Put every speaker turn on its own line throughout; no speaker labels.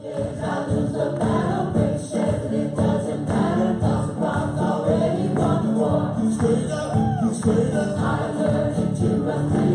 Come on.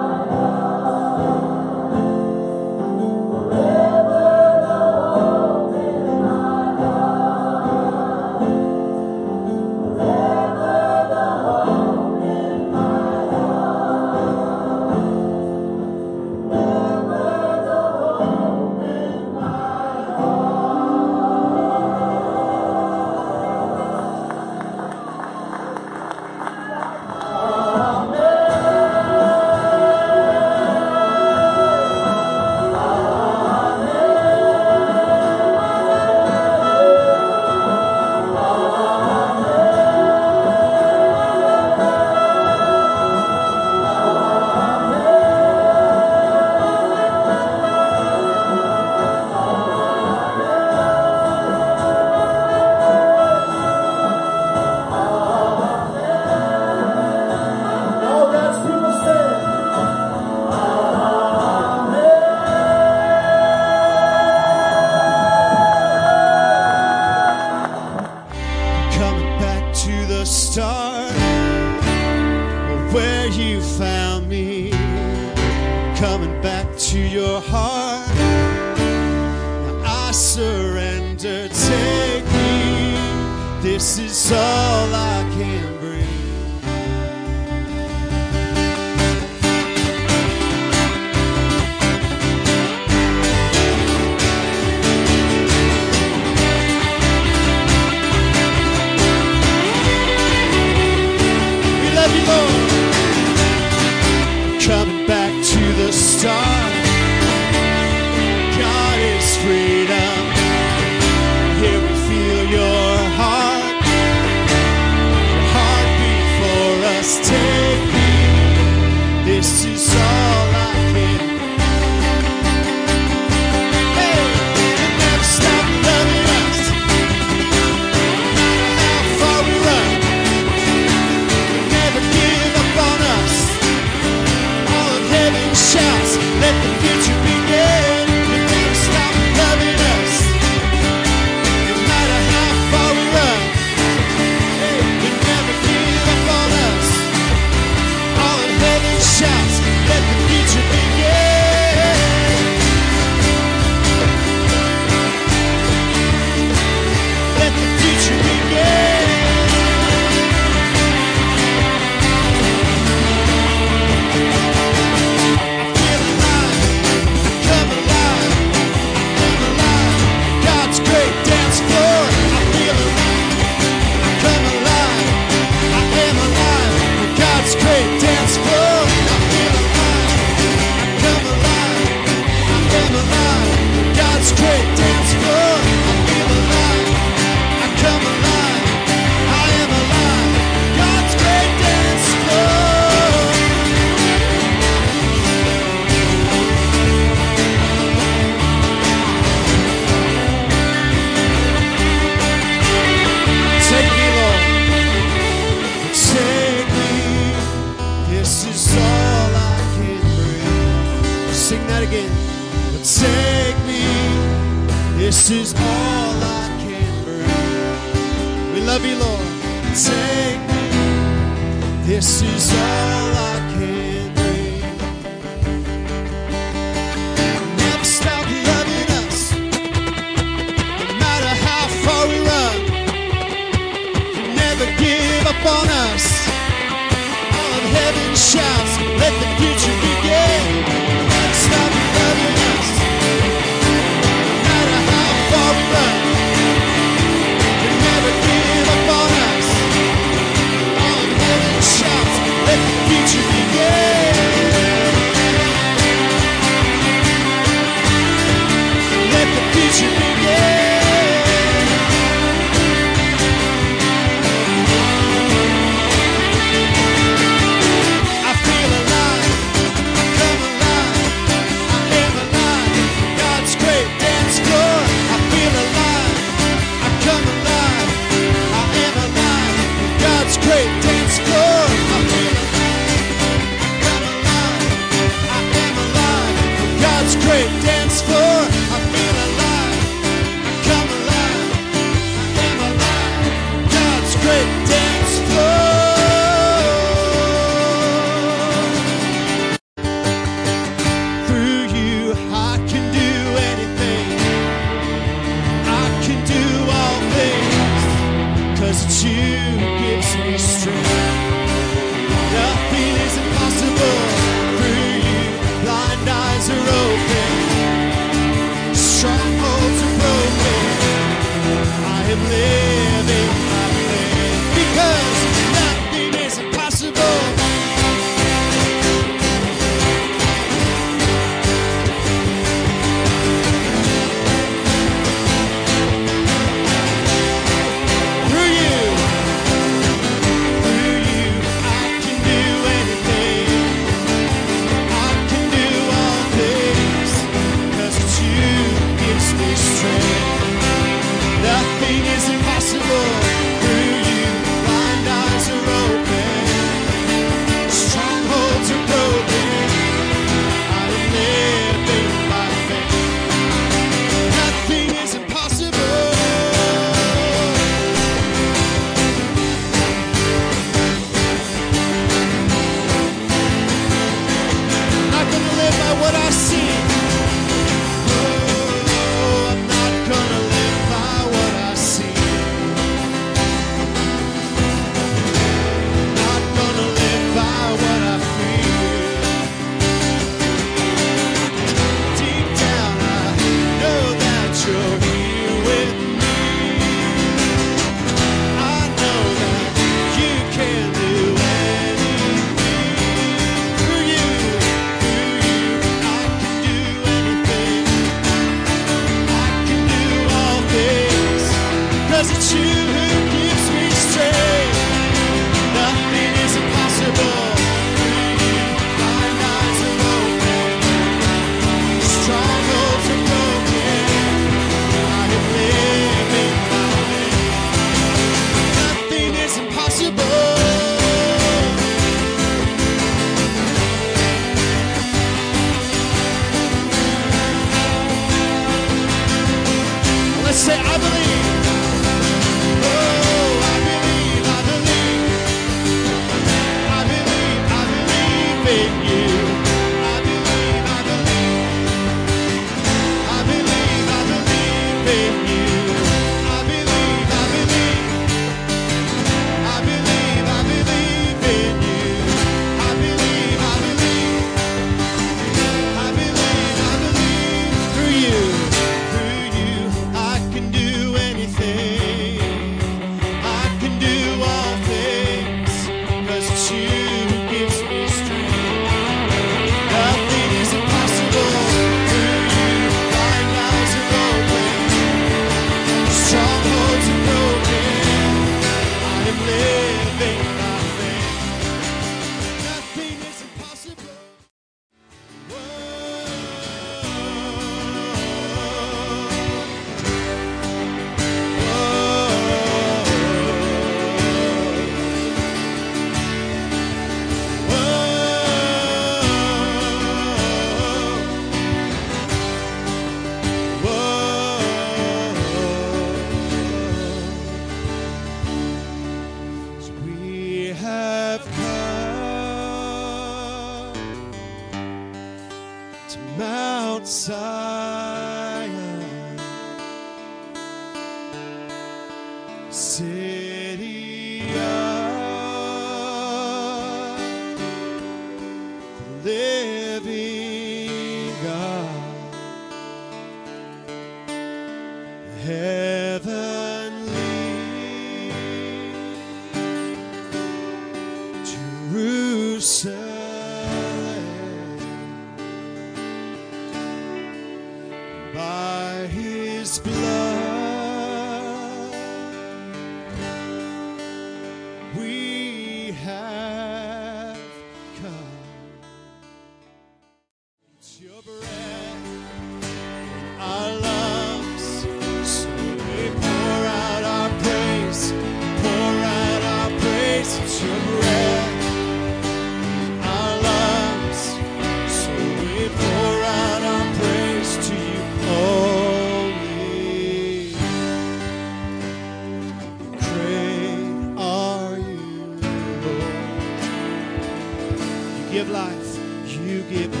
Give life, you give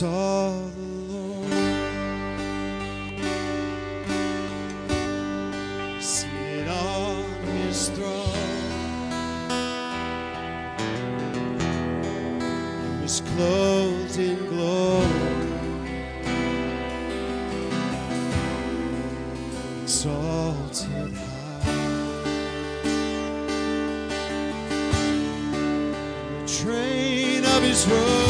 saw the Lord sit on his throne. He was clothed in glory, exalted high. The train of his robe.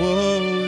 whoa.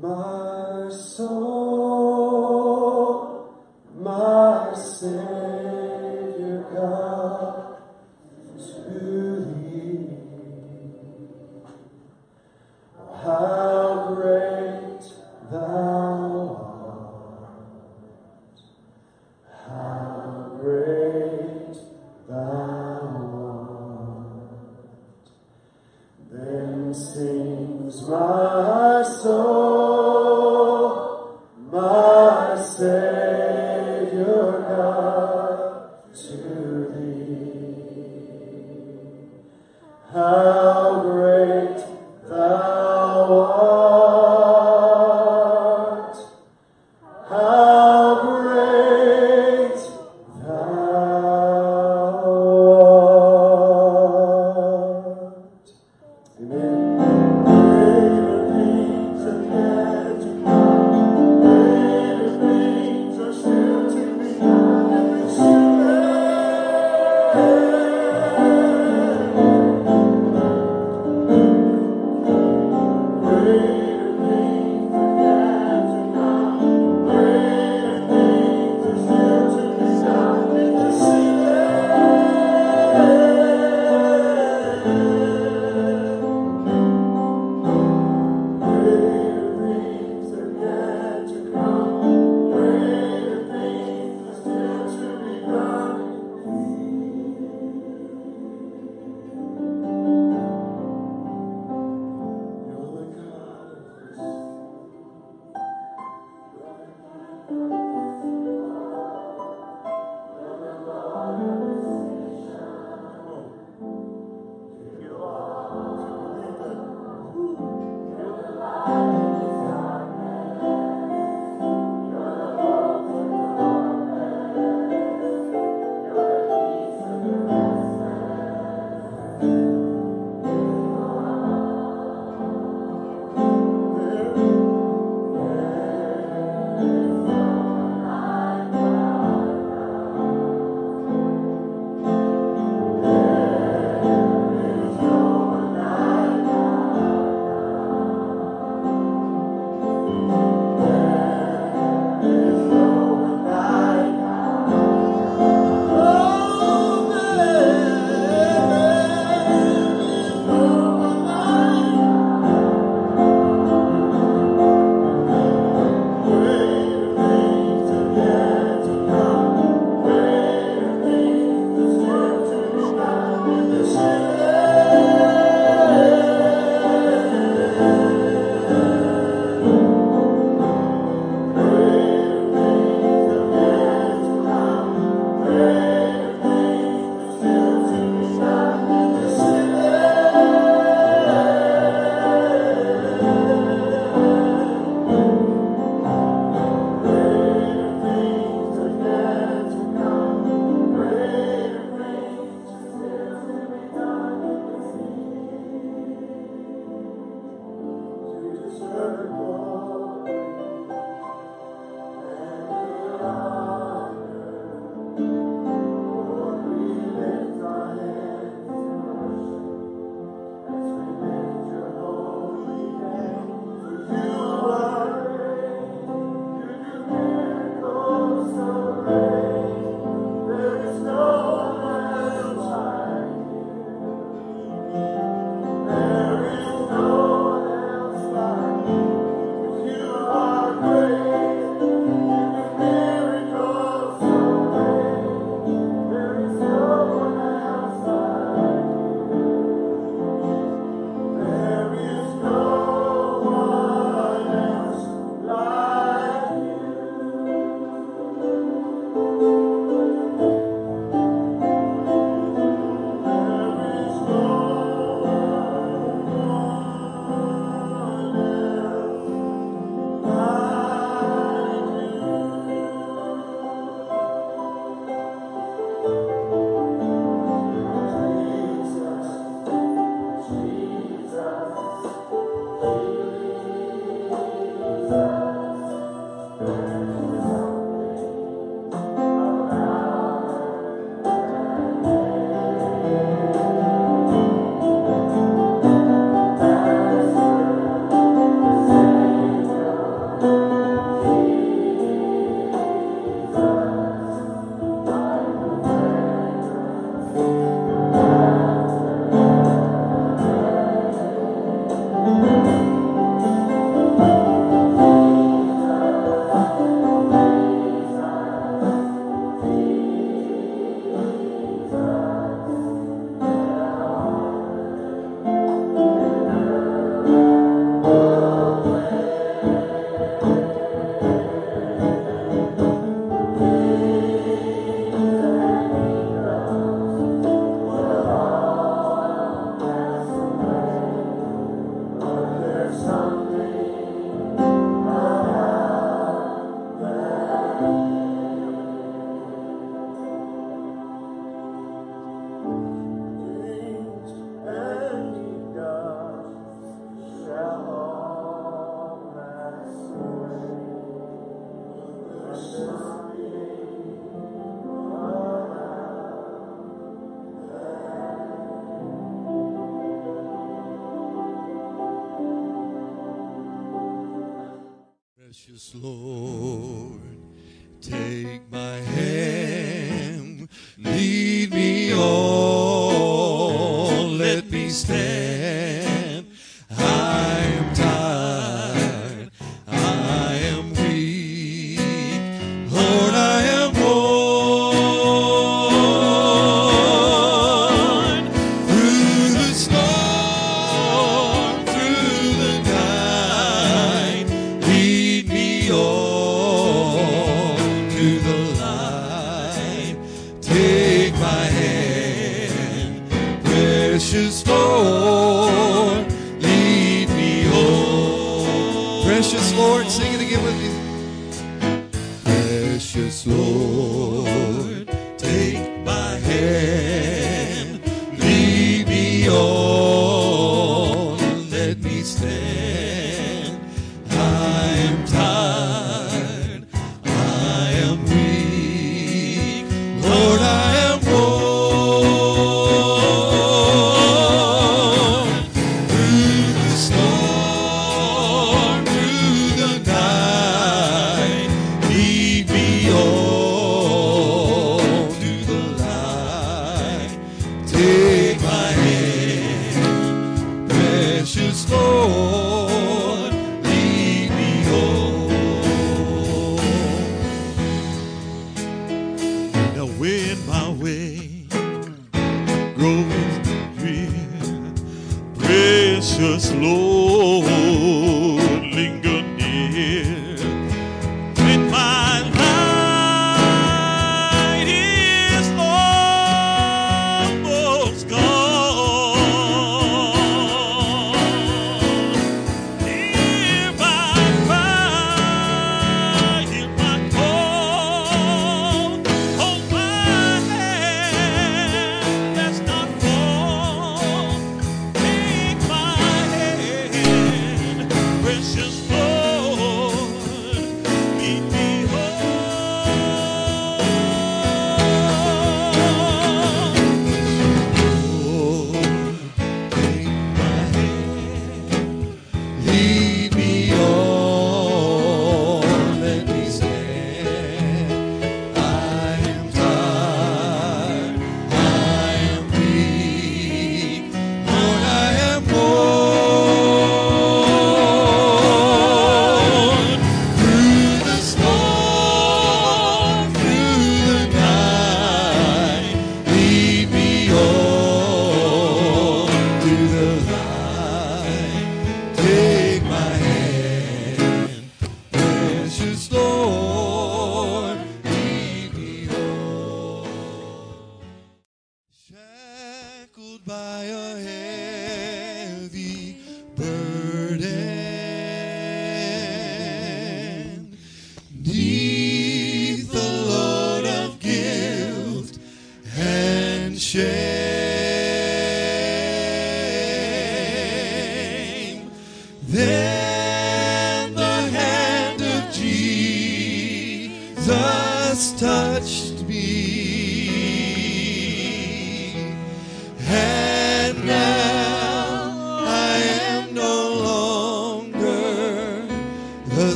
my
soul, my
sin.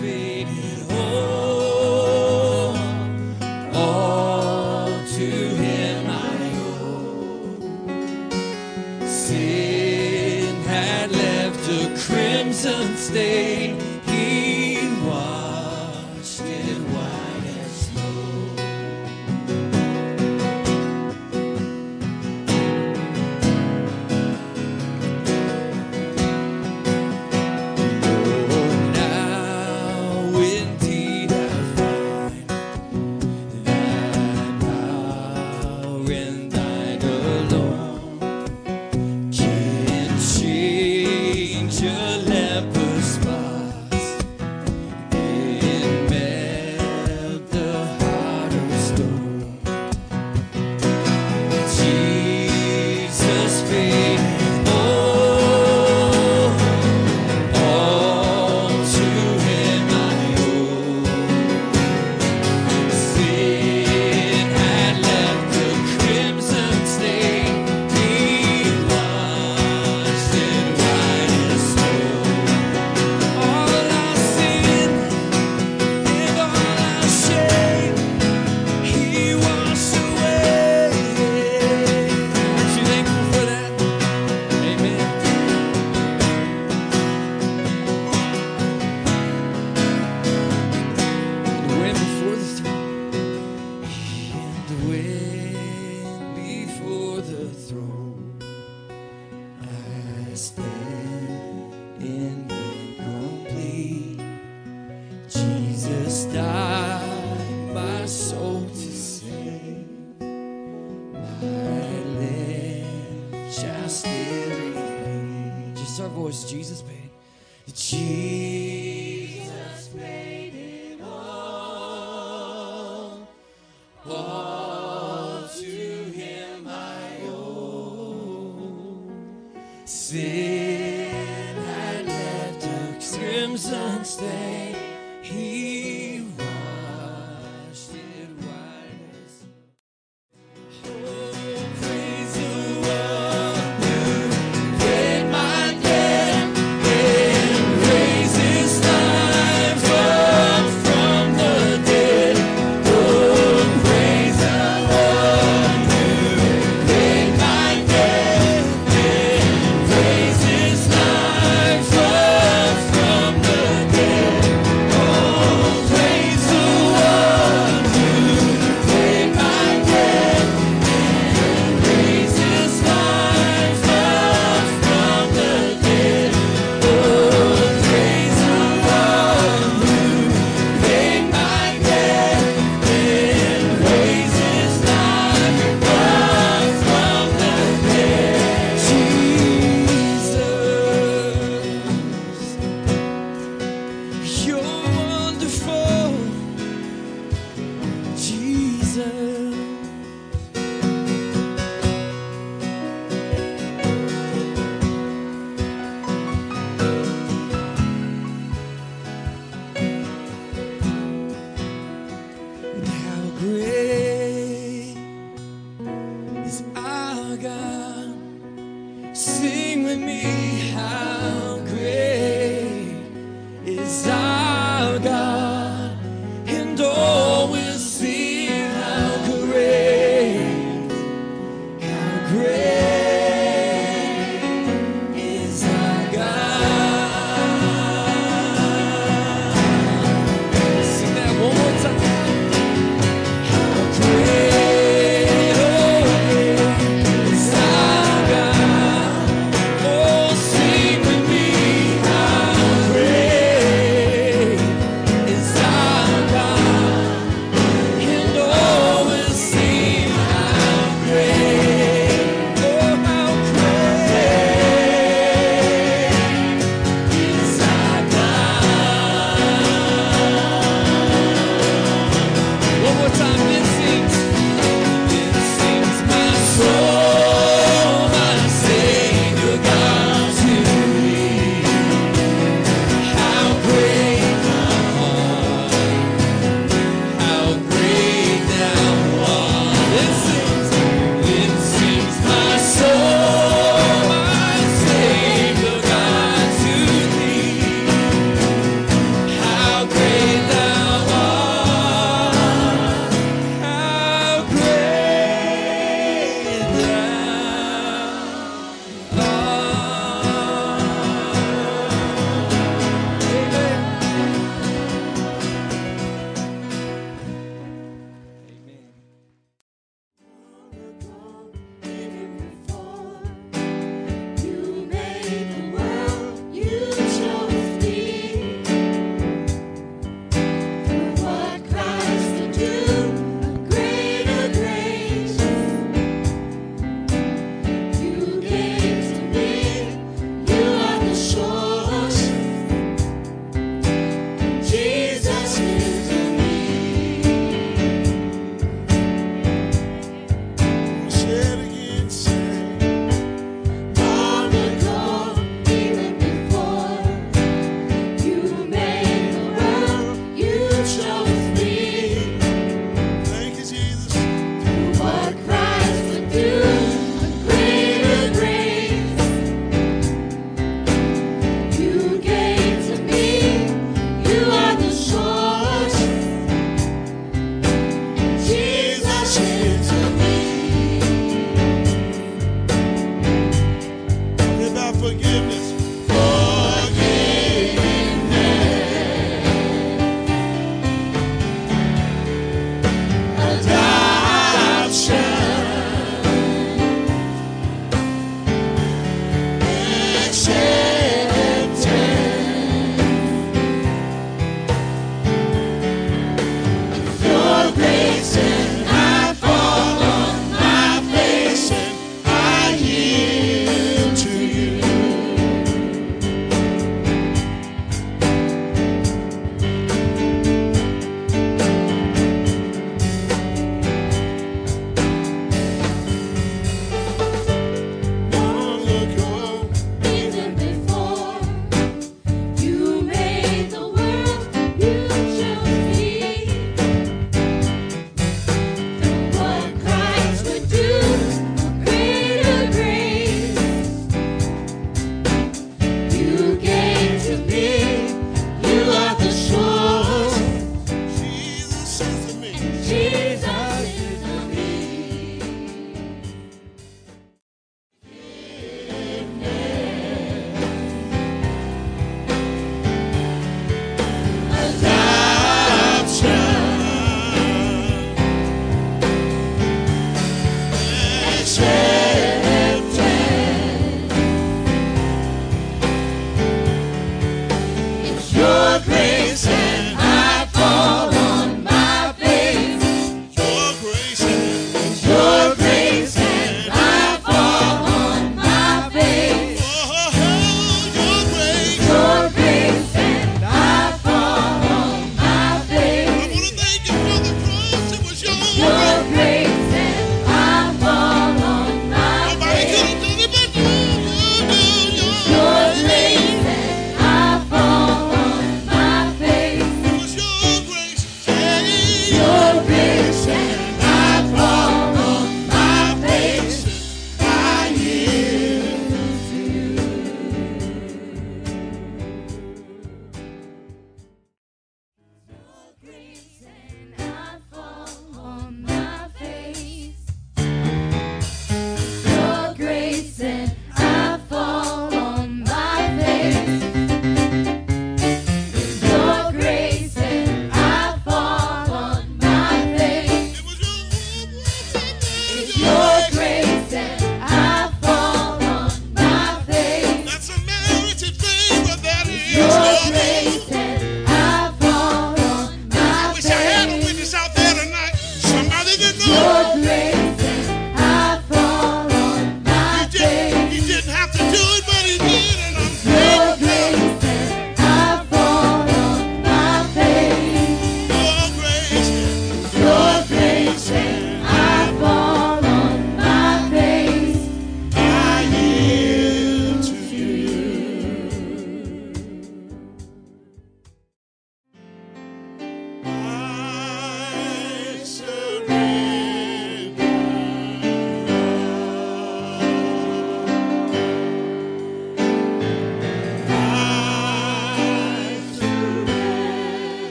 Jesus remain. Just our voice, Jesus paid. Jesus